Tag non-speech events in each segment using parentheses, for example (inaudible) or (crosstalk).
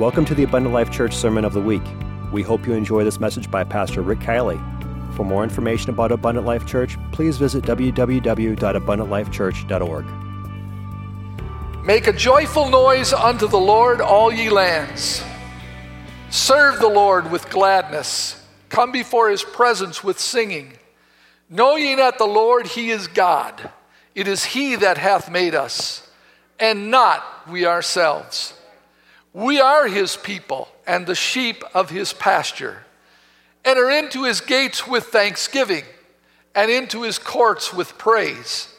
Welcome to the Abundant Life Church Sermon of the Week. We hope you enjoy this message by Pastor Rick Kielley. For more information about Abundant Life Church, please visit www.abundantlifechurch.org. Make a joyful noise unto the Lord, all ye lands. Serve the Lord with gladness. Come before his presence with singing. Know ye not the Lord, he is God. It is he that hath made us, and not we ourselves. We are his people and the sheep of his pasture. Enter into his gates with thanksgiving and into his courts with praise.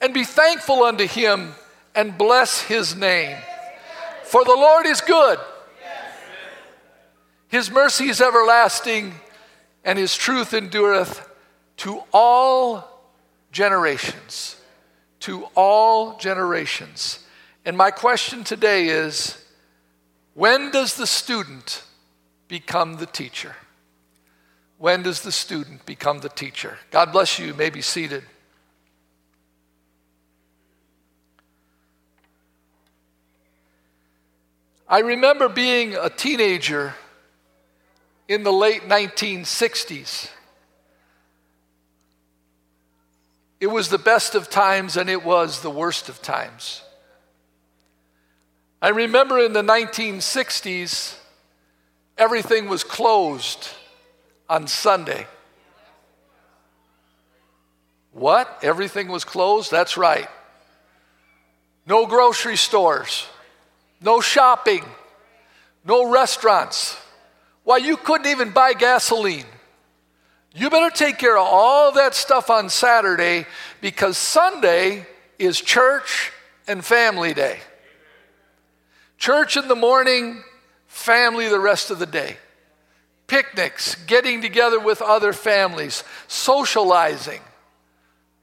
And be thankful unto him and bless his name. For the Lord is good. His mercy is everlasting, and his truth endureth to all generations. To all generations. And my question today is when does the student become the teacher? When does the student become the teacher? God bless you. You may be seated. I remember being a teenager in the late 1960s. It was the best of times and it was the worst of times. I remember in the 1960s, everything was closed on Sunday. What? Everything was closed? That's right. No grocery stores, no shopping, no restaurants. Why, you couldn't even buy gasoline. You better take care of all that stuff on Saturday because Sunday is church and family day. Church in the morning, family the rest of the day. Picnics, getting together with other families, socializing.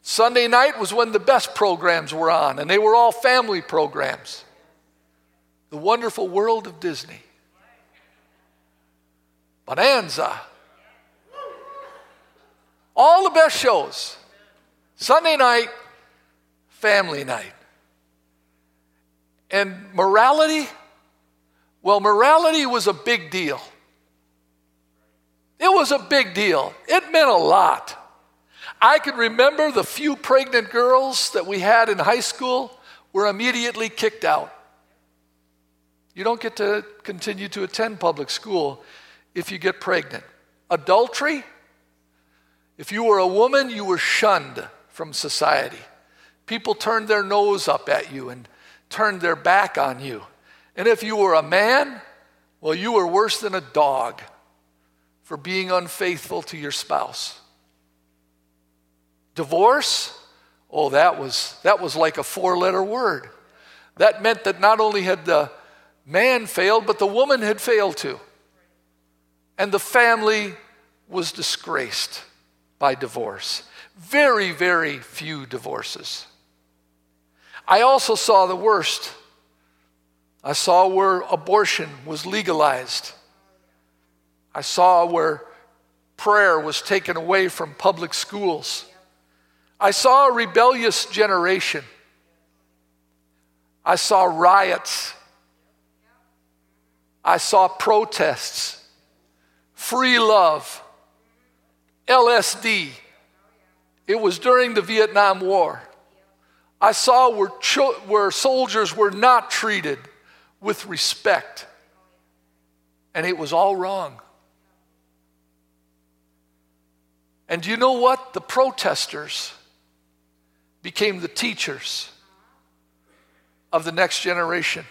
Sunday night was when the best programs were on, and they were all family programs. The Wonderful World of Disney. Bonanza. All the best shows. Sunday night, family night. And morality, well, morality was a big deal. It was a big deal. It meant a lot. I can remember the few pregnant girls that we had in high school were immediately kicked out. You don't get to continue to attend public school if you get pregnant. Adultery, if you were a woman, you were shunned from society. People turned their nose up at you and turned their back on you. And if you were a man, well, you were worse than a dog for being unfaithful to your spouse. Divorce, oh, that was, that was like a four letter word. That meant that not only had the man failed, but the woman had failed too. And the family was disgraced by divorce. Very, very few divorces. I also saw the worst. I saw where abortion was legalized. I saw where prayer was taken away from public schools. I saw a rebellious generation. I saw riots. I saw protests, free love, LSD. It was during the Vietnam War. I saw where, cho- where soldiers were not treated with respect, and it was all wrong. And do you know what? The protesters became the teachers of the next generation.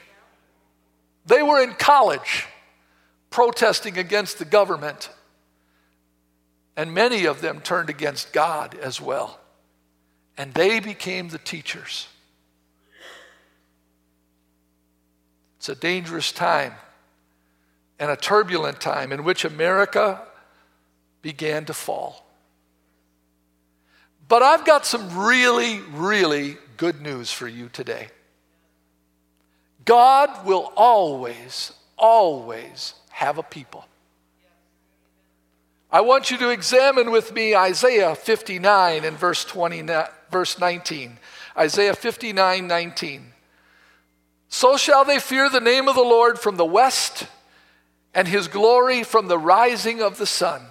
They were in college protesting against the government, and many of them turned against God as well and they became the teachers. It's a dangerous time and a turbulent time in which America began to fall. But I've got some really, really good news for you today. God will always, always have a people. I want you to examine with me Isaiah 59 and verse 29 verse 19. Isaiah 59 19. So shall they fear the name of the Lord from the west and his glory from the rising of the sun.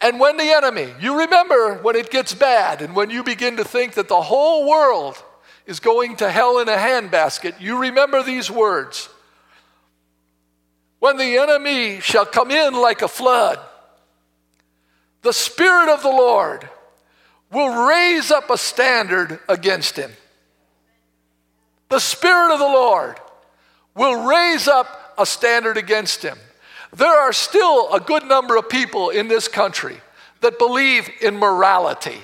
And when the enemy, you remember when it gets bad and when you begin to think that the whole world is going to hell in a handbasket, you remember these words. When the enemy shall come in like a flood, the Spirit of the Lord will raise up a standard against him. The Spirit of the Lord will raise up a standard against him. There are still a good number of people in this country that believe in morality,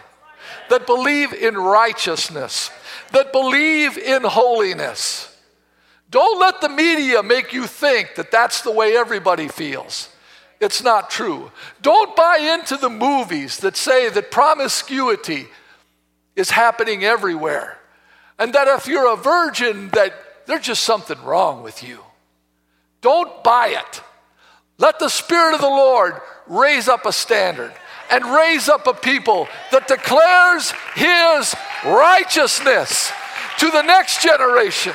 that believe in righteousness, that believe in holiness. Don't let the media make you think that that's the way everybody feels. It's not true. Don't buy into the movies that say that promiscuity is happening everywhere and that if you're a virgin that there's just something wrong with you. Don't buy it. Let the Spirit of the Lord raise up a standard and raise up a people that declares His righteousness to the next generation.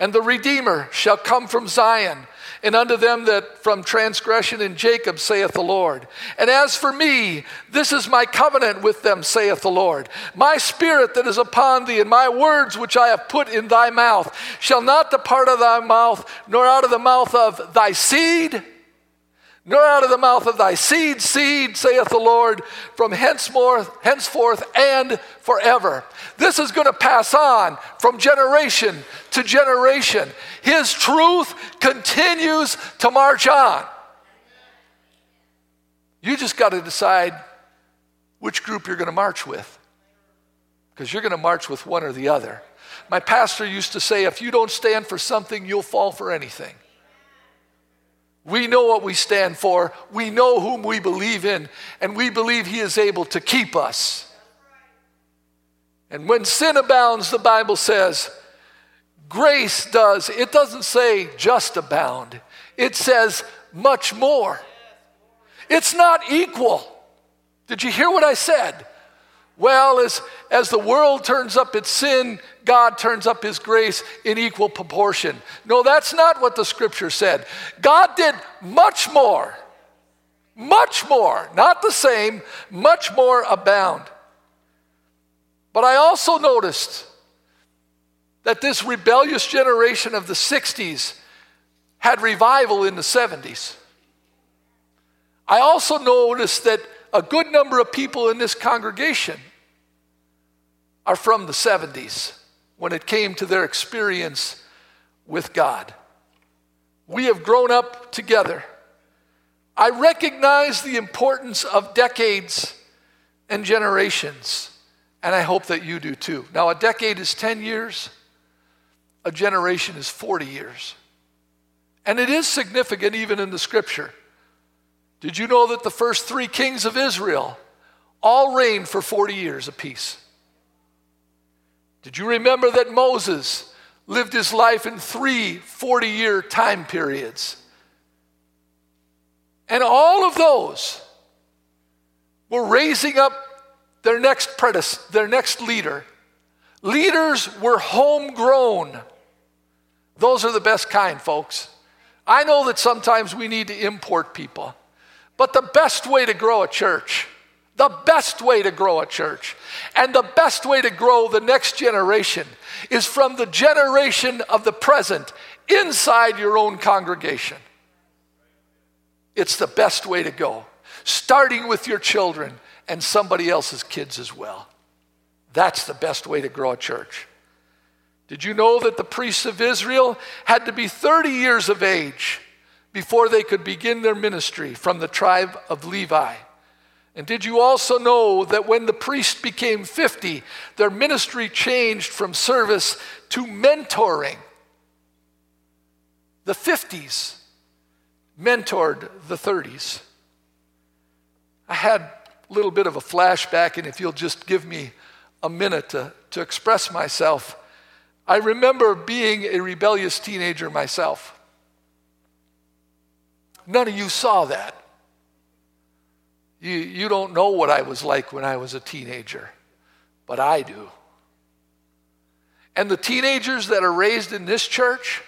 And the Redeemer shall come from Zion and unto them that from transgression in Jacob, saith the Lord. And as for me, this is my covenant with them, saith the Lord. My spirit that is upon thee, and my words which I have put in thy mouth, shall not depart out of thy mouth, nor out of the mouth of thy seed nor out of the mouth of thy seed, seed, saith the Lord, from henceforth, henceforth and forever. This is going to pass on from generation to generation. His truth continues to march on. You just got to decide which group you're going to march with, because you're going to march with one or the other. My pastor used to say, if you don't stand for something, you'll fall for anything. We know what we stand for. We know whom we believe in, and we believe He is able to keep us. And when sin abounds, the Bible says, grace does. It doesn't say just abound, it says much more. It's not equal. Did you hear what I said? Well, as, as the world turns up its sin, God turns up his grace in equal proportion. No, that's not what the scripture said. God did much more, much more, not the same, much more abound. But I also noticed that this rebellious generation of the 60s had revival in the 70s. I also noticed that a good number of people in this congregation are from the 70s when it came to their experience with God. We have grown up together. I recognize the importance of decades and generations, and I hope that you do too. Now, a decade is 10 years, a generation is 40 years. And it is significant even in the scripture. Did you know that the first three kings of Israel all reigned for 40 years apiece? Did you remember that Moses lived his life in three 40 year time periods? And all of those were raising up their next their next leader. Leaders were homegrown. Those are the best kind, folks. I know that sometimes we need to import people, but the best way to grow a church the best way to grow a church and the best way to grow the next generation is from the generation of the present inside your own congregation. It's the best way to go, starting with your children and somebody else's kids as well. That's the best way to grow a church. Did you know that the priests of Israel had to be 30 years of age before they could begin their ministry from the tribe of Levi? And did you also know that when the priest became 50, their ministry changed from service to mentoring? The 50s mentored the 30s. I had a little bit of a flashback, and if you'll just give me a minute to, to express myself, I remember being a rebellious teenager myself. None of you saw that. You, you don't know what I was like when I was a teenager, but I do. And the teenagers that are raised in this church,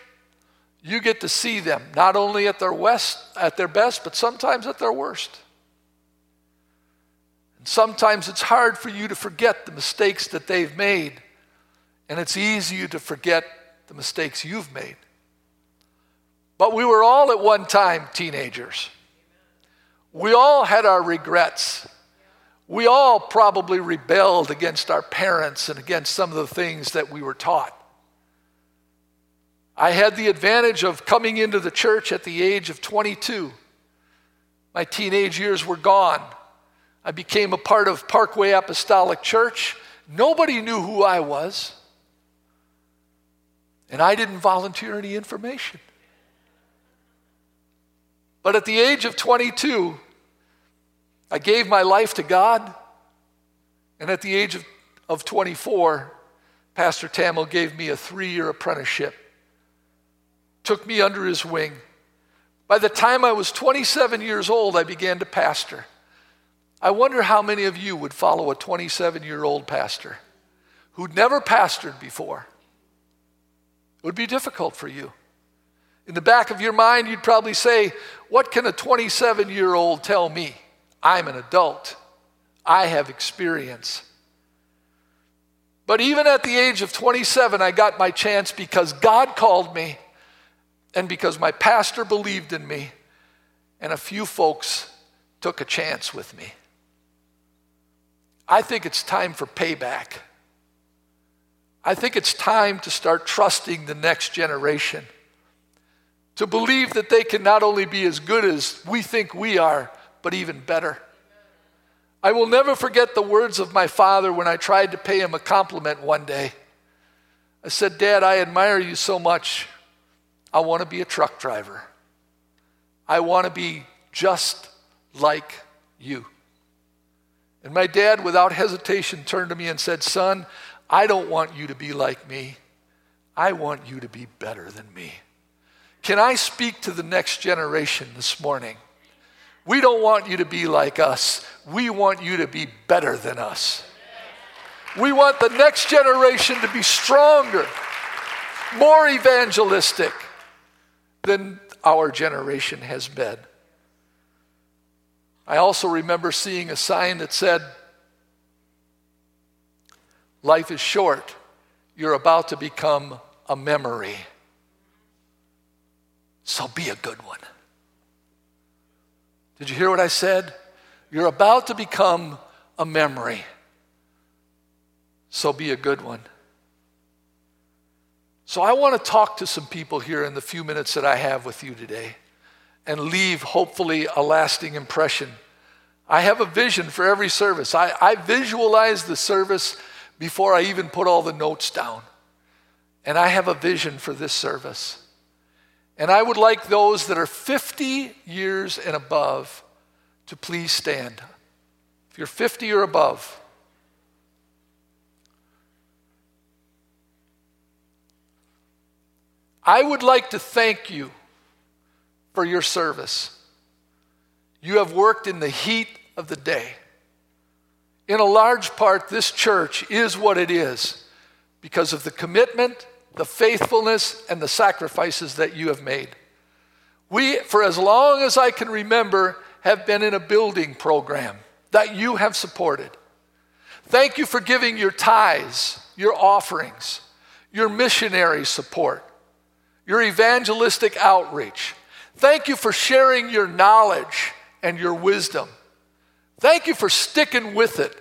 you get to see them not only at their west at their best, but sometimes at their worst. And sometimes it's hard for you to forget the mistakes that they've made, and it's easier to forget the mistakes you've made. But we were all at one time teenagers. We all had our regrets. We all probably rebelled against our parents and against some of the things that we were taught. I had the advantage of coming into the church at the age of 22. My teenage years were gone. I became a part of Parkway Apostolic Church. Nobody knew who I was. And I didn't volunteer any information. But at the age of 22, I gave my life to God, and at the age of, of 24, Pastor Tamil gave me a three year apprenticeship, took me under his wing. By the time I was 27 years old, I began to pastor. I wonder how many of you would follow a 27 year old pastor who'd never pastored before. It would be difficult for you. In the back of your mind, you'd probably say, What can a 27 year old tell me? I'm an adult. I have experience. But even at the age of 27, I got my chance because God called me and because my pastor believed in me, and a few folks took a chance with me. I think it's time for payback. I think it's time to start trusting the next generation, to believe that they can not only be as good as we think we are, but even better. I will never forget the words of my father when I tried to pay him a compliment one day. I said, Dad, I admire you so much. I want to be a truck driver. I want to be just like you. And my dad, without hesitation, turned to me and said, Son, I don't want you to be like me. I want you to be better than me. Can I speak to the next generation this morning? We don't want you to be like us. We want you to be better than us. We want the next generation to be stronger, more evangelistic than our generation has been. I also remember seeing a sign that said, Life is short. You're about to become a memory. So be a good one. Did you hear what I said? You're about to become a memory. So be a good one. So I want to talk to some people here in the few minutes that I have with you today and leave, hopefully, a lasting impression. I have a vision for every service. I, I visualize the service before I even put all the notes down. And I have a vision for this service. And I would like those that are 50 years and above to please stand. If you're 50 or above, I would like to thank you for your service. You have worked in the heat of the day. In a large part, this church is what it is because of the commitment the faithfulness and the sacrifices that you have made. We, for as long as I can remember, have been in a building program that you have supported. Thank you for giving your tithes, your offerings, your missionary support, your evangelistic outreach. Thank you for sharing your knowledge and your wisdom. Thank you for sticking with it,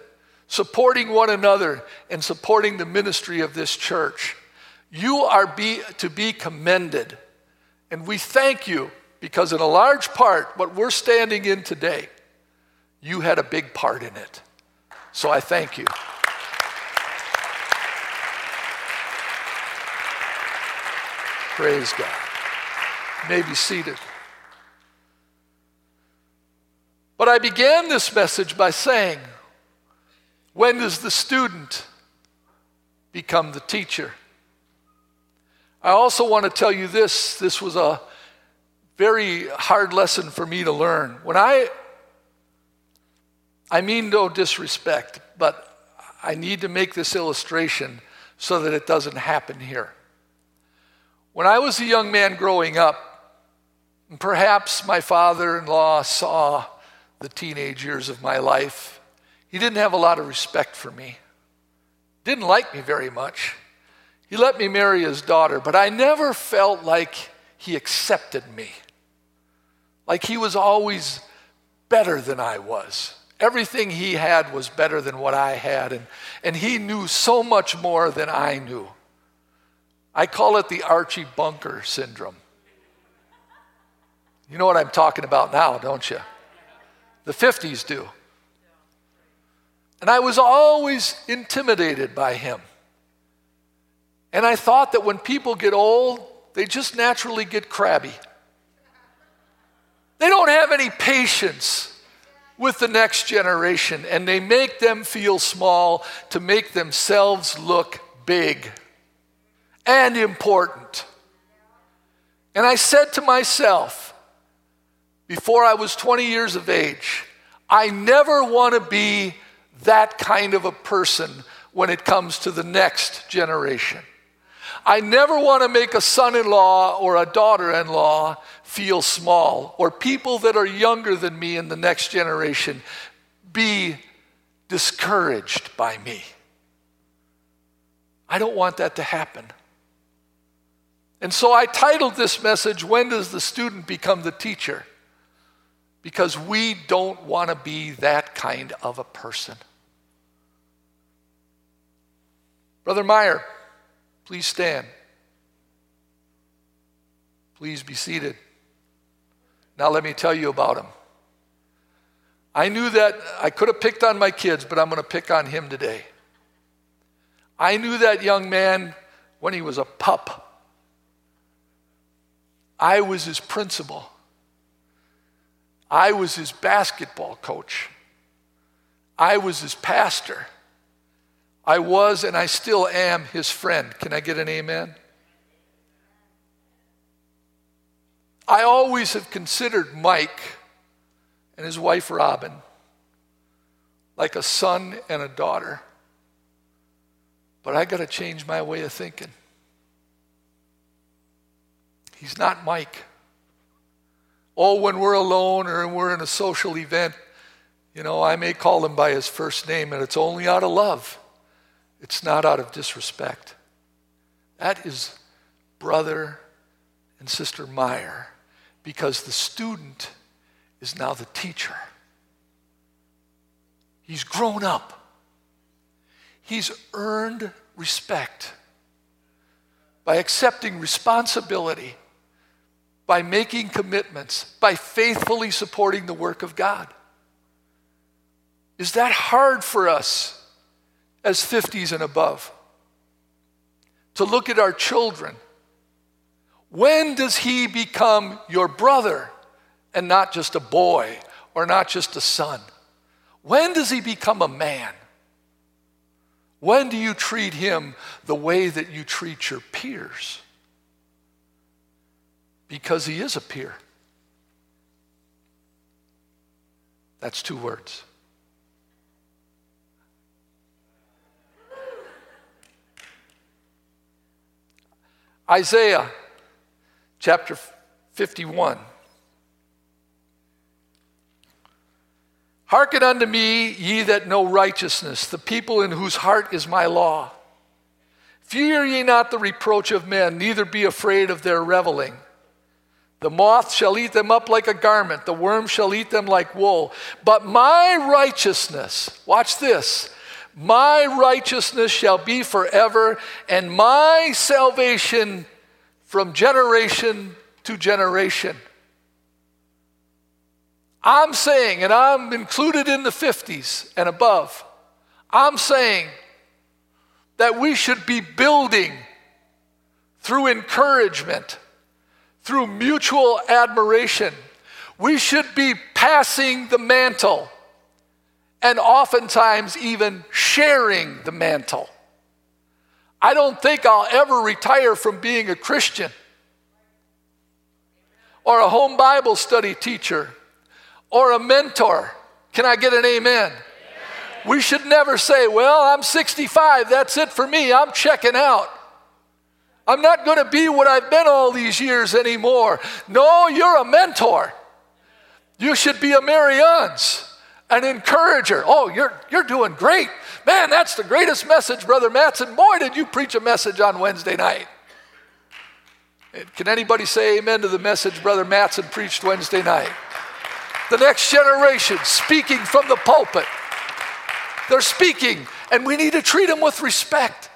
supporting one another, and supporting the ministry of this church. You are be, to be commended. And we thank you because, in a large part, what we're standing in today, you had a big part in it. So I thank you. Praise God. You may be seated. But I began this message by saying, when does the student become the teacher? I also want to tell you this this was a very hard lesson for me to learn. When I, I mean no disrespect, but I need to make this illustration so that it doesn't happen here. When I was a young man growing up, and perhaps my father in law saw the teenage years of my life. He didn't have a lot of respect for me, didn't like me very much. He let me marry his daughter, but I never felt like he accepted me, like he was always better than I was. Everything he had was better than what I had, and, and he knew so much more than I knew. I call it the Archie Bunker syndrome. You know what I'm talking about now, don't you? The 50s do. And I was always intimidated by him. And I thought that when people get old, they just naturally get crabby. They don't have any patience with the next generation, and they make them feel small to make themselves look big and important. And I said to myself, before I was 20 years of age, I never want to be that kind of a person when it comes to the next generation. I never want to make a son in law or a daughter in law feel small, or people that are younger than me in the next generation be discouraged by me. I don't want that to happen. And so I titled this message, When Does the Student Become the Teacher? Because we don't want to be that kind of a person. Brother Meyer, please stand. Please be seated. Now, let me tell you about him. I knew that I could have picked on my kids, but I'm going to pick on him today. I knew that young man when he was a pup. I was his principal. I was his basketball coach. I was his pastor. I was and I still am his friend. Can I get an amen? I always have considered Mike and his wife Robin like a son and a daughter. But I got to change my way of thinking. He's not Mike. Oh, when we're alone or we're in a social event, you know, I may call him by his first name, and it's only out of love. It's not out of disrespect. That is brother and sister Meyer because the student is now the teacher. He's grown up, he's earned respect by accepting responsibility by making commitments, by faithfully supporting the work of God. Is that hard for us as 50s and above? To look at our children. When does he become your brother and not just a boy or not just a son? When does he become a man? When do you treat him the way that you treat your peers? Because he is a peer. That's two words. Isaiah chapter 51. Hearken unto me, ye that know righteousness, the people in whose heart is my law. Fear ye not the reproach of men, neither be afraid of their reveling. The moth shall eat them up like a garment, the worm shall eat them like wool. But my righteousness, watch this, my righteousness shall be forever, and my salvation from generation to generation. I'm saying, and I'm included in the 50s and above, I'm saying that we should be building through encouragement through mutual admiration. We should be passing the mantle and oftentimes even sharing the mantle. I don't think I'll ever retire from being a Christian or a home Bible study teacher or a mentor. Can I get an amen? We should never say, Well, I'm 65, that's it for me, I'm checking out. I'm not going to be what I've been all these years anymore. No, you're a mentor. You should be a Marians, an encourager. Oh, you're, you're doing great. Man, that's the greatest message, Brother Matson. Boy, did you preach a message on Wednesday night. Can anybody say amen to the message Brother Matson preached Wednesday night? The next generation speaking from the pulpit. They're speaking, and we need to treat them with respect.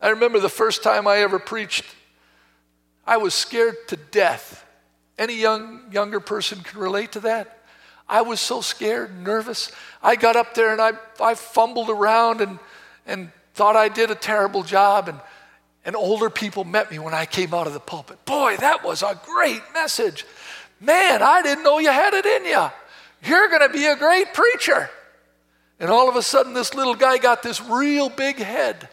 I remember the first time I ever preached, I was scared to death. Any young, younger person can relate to that. I was so scared, nervous. I got up there and I, I fumbled around and, and thought I did a terrible job. And, and older people met me when I came out of the pulpit. Boy, that was a great message. Man, I didn't know you had it in you. You're going to be a great preacher. And all of a sudden, this little guy got this real big head.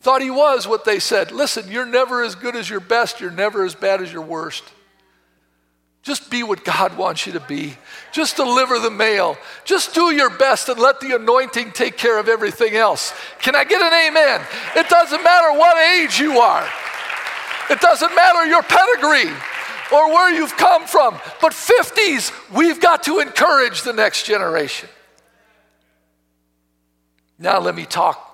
Thought he was what they said. Listen, you're never as good as your best, you're never as bad as your worst. Just be what God wants you to be. Just deliver the mail. Just do your best and let the anointing take care of everything else. Can I get an amen? It doesn't matter what age you are, it doesn't matter your pedigree or where you've come from. But 50s, we've got to encourage the next generation. Now, let me talk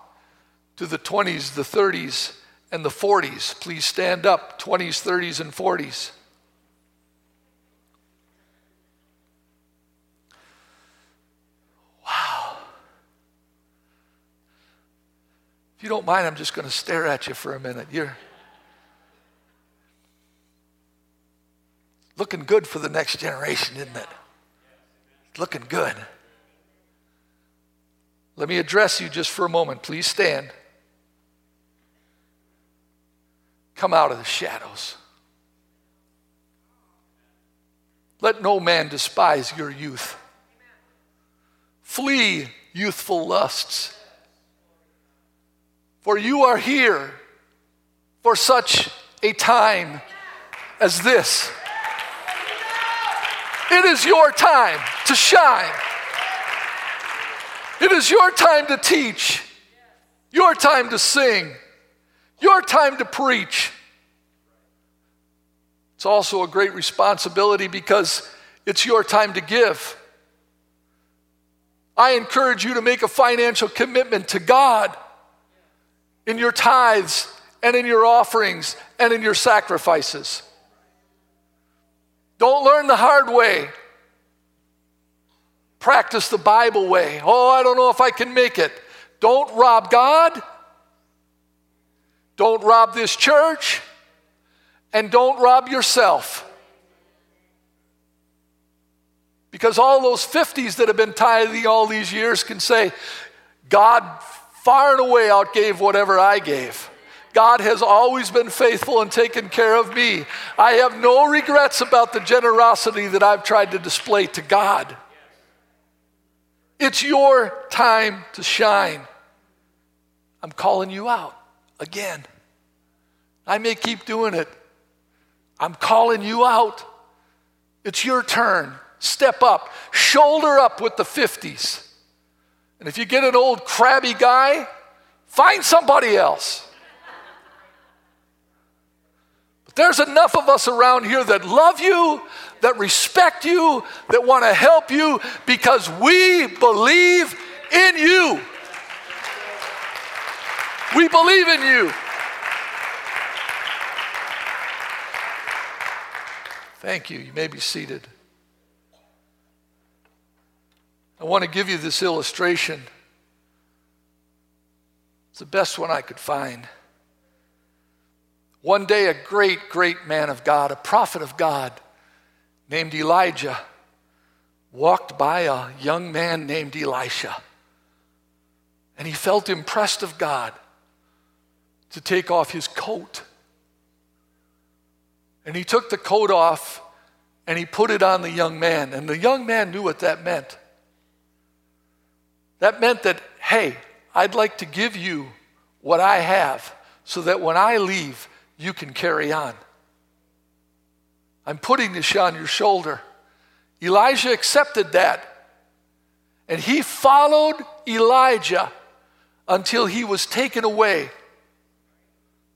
to the 20s, the 30s, and the 40s. Please stand up 20s, 30s, and 40s. You don't mind, I'm just going to stare at you for a minute. You're looking good for the next generation, isn't it? Looking good. Let me address you just for a moment. Please stand. Come out of the shadows. Let no man despise your youth. Flee youthful lusts. For you are here for such a time as this. It is your time to shine. It is your time to teach, your time to sing, your time to preach. It's also a great responsibility because it's your time to give. I encourage you to make a financial commitment to God in your tithes and in your offerings and in your sacrifices. Don't learn the hard way. Practice the Bible way. Oh, I don't know if I can make it. Don't rob God. Don't rob this church. And don't rob yourself. Because all those 50s that have been tithing all these years can say, God far and away outgave whatever I gave. God has always been faithful and taken care of me. I have no regrets about the generosity that I've tried to display to God. It's your time to shine. I'm calling you out again. I may keep doing it. I'm calling you out. It's your turn. Step up, shoulder up with the 50s. And if you get an old crabby guy, find somebody else. But there's enough of us around here that love you, that respect you, that want to help you because we believe in you. We believe in you. Thank you. You may be seated. I want to give you this illustration. It's the best one I could find. One day, a great, great man of God, a prophet of God named Elijah, walked by a young man named Elisha. And he felt impressed of God to take off his coat. And he took the coat off and he put it on the young man. And the young man knew what that meant. That meant that, hey, I'd like to give you what I have so that when I leave, you can carry on. I'm putting this on your shoulder. Elijah accepted that. And he followed Elijah until he was taken away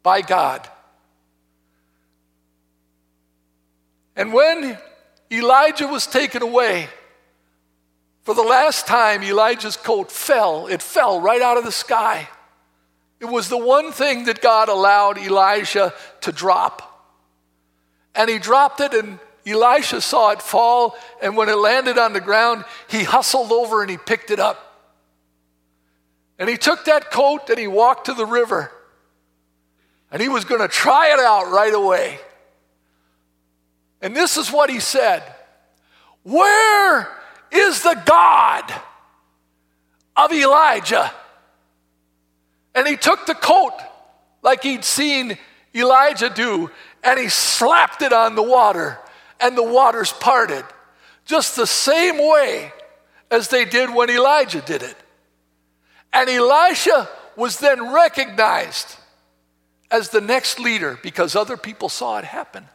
by God. And when Elijah was taken away, for the last time, Elijah's coat fell. It fell right out of the sky. It was the one thing that God allowed Elijah to drop. And he dropped it, and Elisha saw it fall. And when it landed on the ground, he hustled over and he picked it up. And he took that coat and he walked to the river. And he was going to try it out right away. And this is what he said Where is the God of Elijah? And he took the coat like he'd seen Elijah do, and he slapped it on the water, and the waters parted, just the same way as they did when Elijah did it. And Elisha was then recognized as the next leader because other people saw it happen.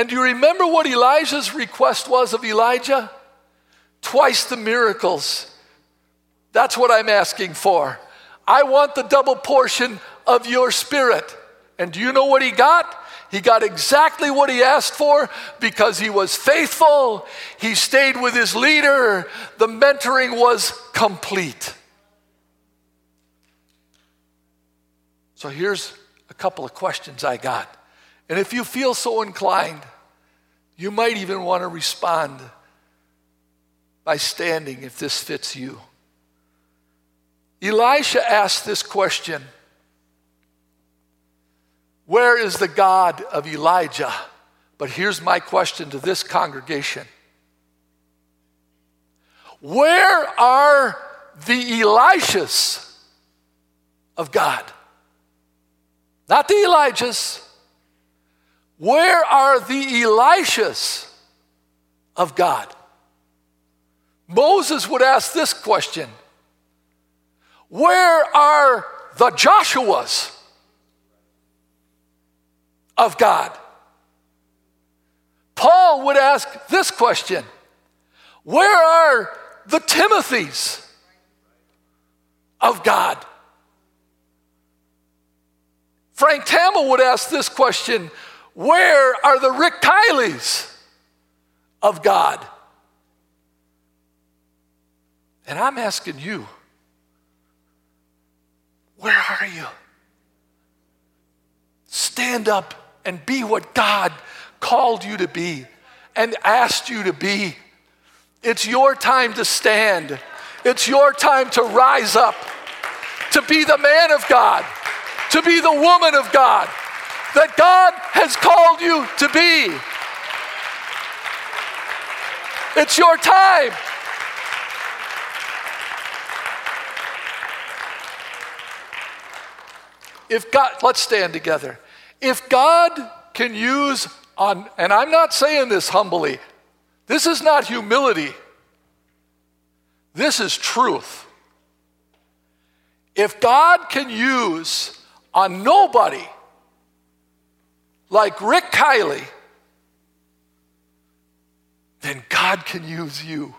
And do you remember what Elijah's request was of Elijah? Twice the miracles. That's what I'm asking for. I want the double portion of your spirit. And do you know what he got? He got exactly what he asked for because he was faithful. He stayed with his leader. The mentoring was complete. So here's a couple of questions I got. And if you feel so inclined, you might even want to respond by standing if this fits you. Elisha asked this question Where is the God of Elijah? But here's my question to this congregation Where are the Elishas of God? Not the Elijahs. Where are the Elishas of God? Moses would ask this question Where are the Joshuas of God? Paul would ask this question Where are the Timothys of God? Frank Tamil would ask this question Where are the Rick Kielleys of God? And I'm asking you, where are you? Stand up and be what God called you to be and asked you to be. It's your time to stand. It's your time to rise up, to be the man of God to be the woman of God that God has called you to be. It's your time. If God, let's stand together. If God can use on, and I'm not saying this humbly, this is not humility, this is truth. If God can use on nobody like Rick Kielley, then God can use you.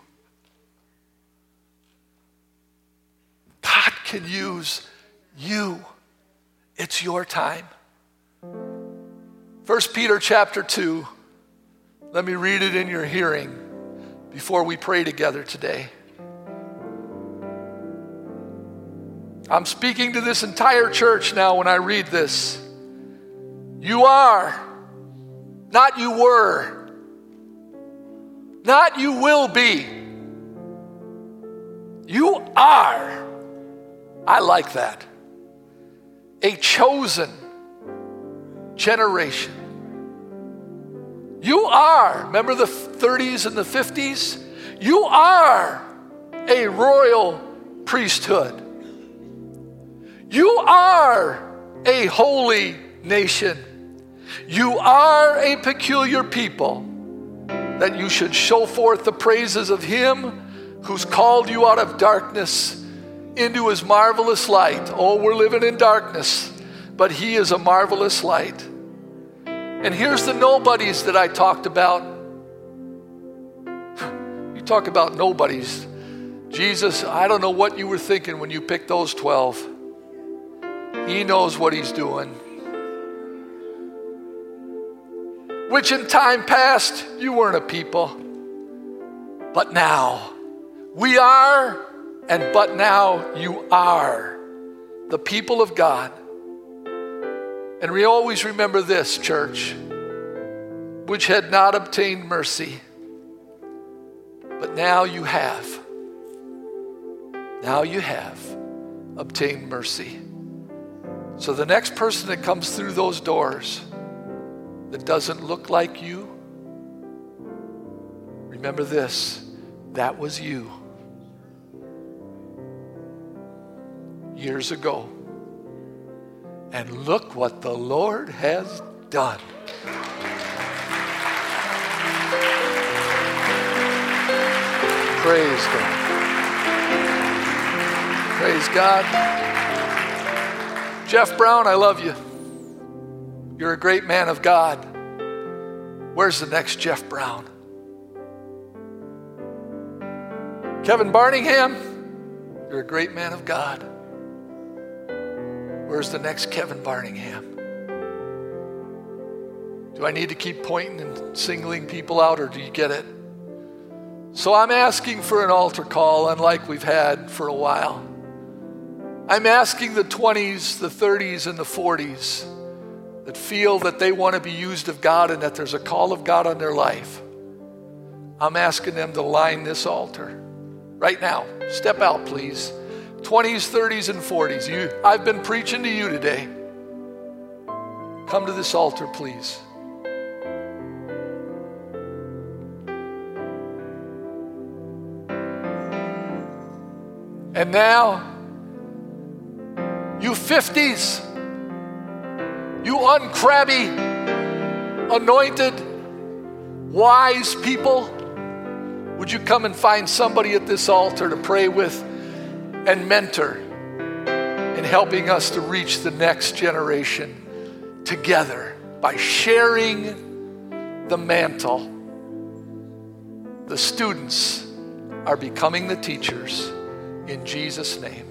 God can use you. It's your time. 1 Peter chapter 2. Let me read it in your hearing before we pray together today. I'm speaking to this entire church now when I read this. You are, not you were, not you will be. You are, I like that, a chosen generation. You are, remember the 30s and the 50s? You are a royal priesthood. You are a holy nation. You are a peculiar people that you should show forth the praises of Him who's called you out of darkness into His marvelous light. Oh, we're living in darkness, but He is a marvelous light. And here's the nobodies that I talked about (sighs) You talk about nobodies. Jesus, I don't know what you were thinking when you picked those 12. He knows what he's doing. Which in time past, you weren't a people. But now, we are, and but now you are the people of God. And we always remember this, church, which had not obtained mercy, but now you have. Now you have obtained mercy. So the next person that comes through those doors that doesn't look like you, remember this that was you years ago. And look what the Lord has done. Praise God. Praise God. Jeff Brown, I love you. You're a great man of God. Where's the next Jeff Brown? Kevin Barningham, you're a great man of God. Where's the next Kevin Barningham? Do I need to keep pointing and singling people out, or do you get it? So I'm asking for an altar call, unlike we've had for a while. I'm asking the 20s, the 30s, and the 40s that feel that they want to be used of God and that there's a call of God on their life. I'm asking them to line this altar right now. Step out, please. 20s, 30s, and 40s. You, I've been preaching to you today. Come to this altar, please. And now, you 50s, you uncrabby, anointed, wise people, would you come and find somebody at this altar to pray with? and mentor in helping us to reach the next generation together by sharing the mantle. The students are becoming the teachers in Jesus' name.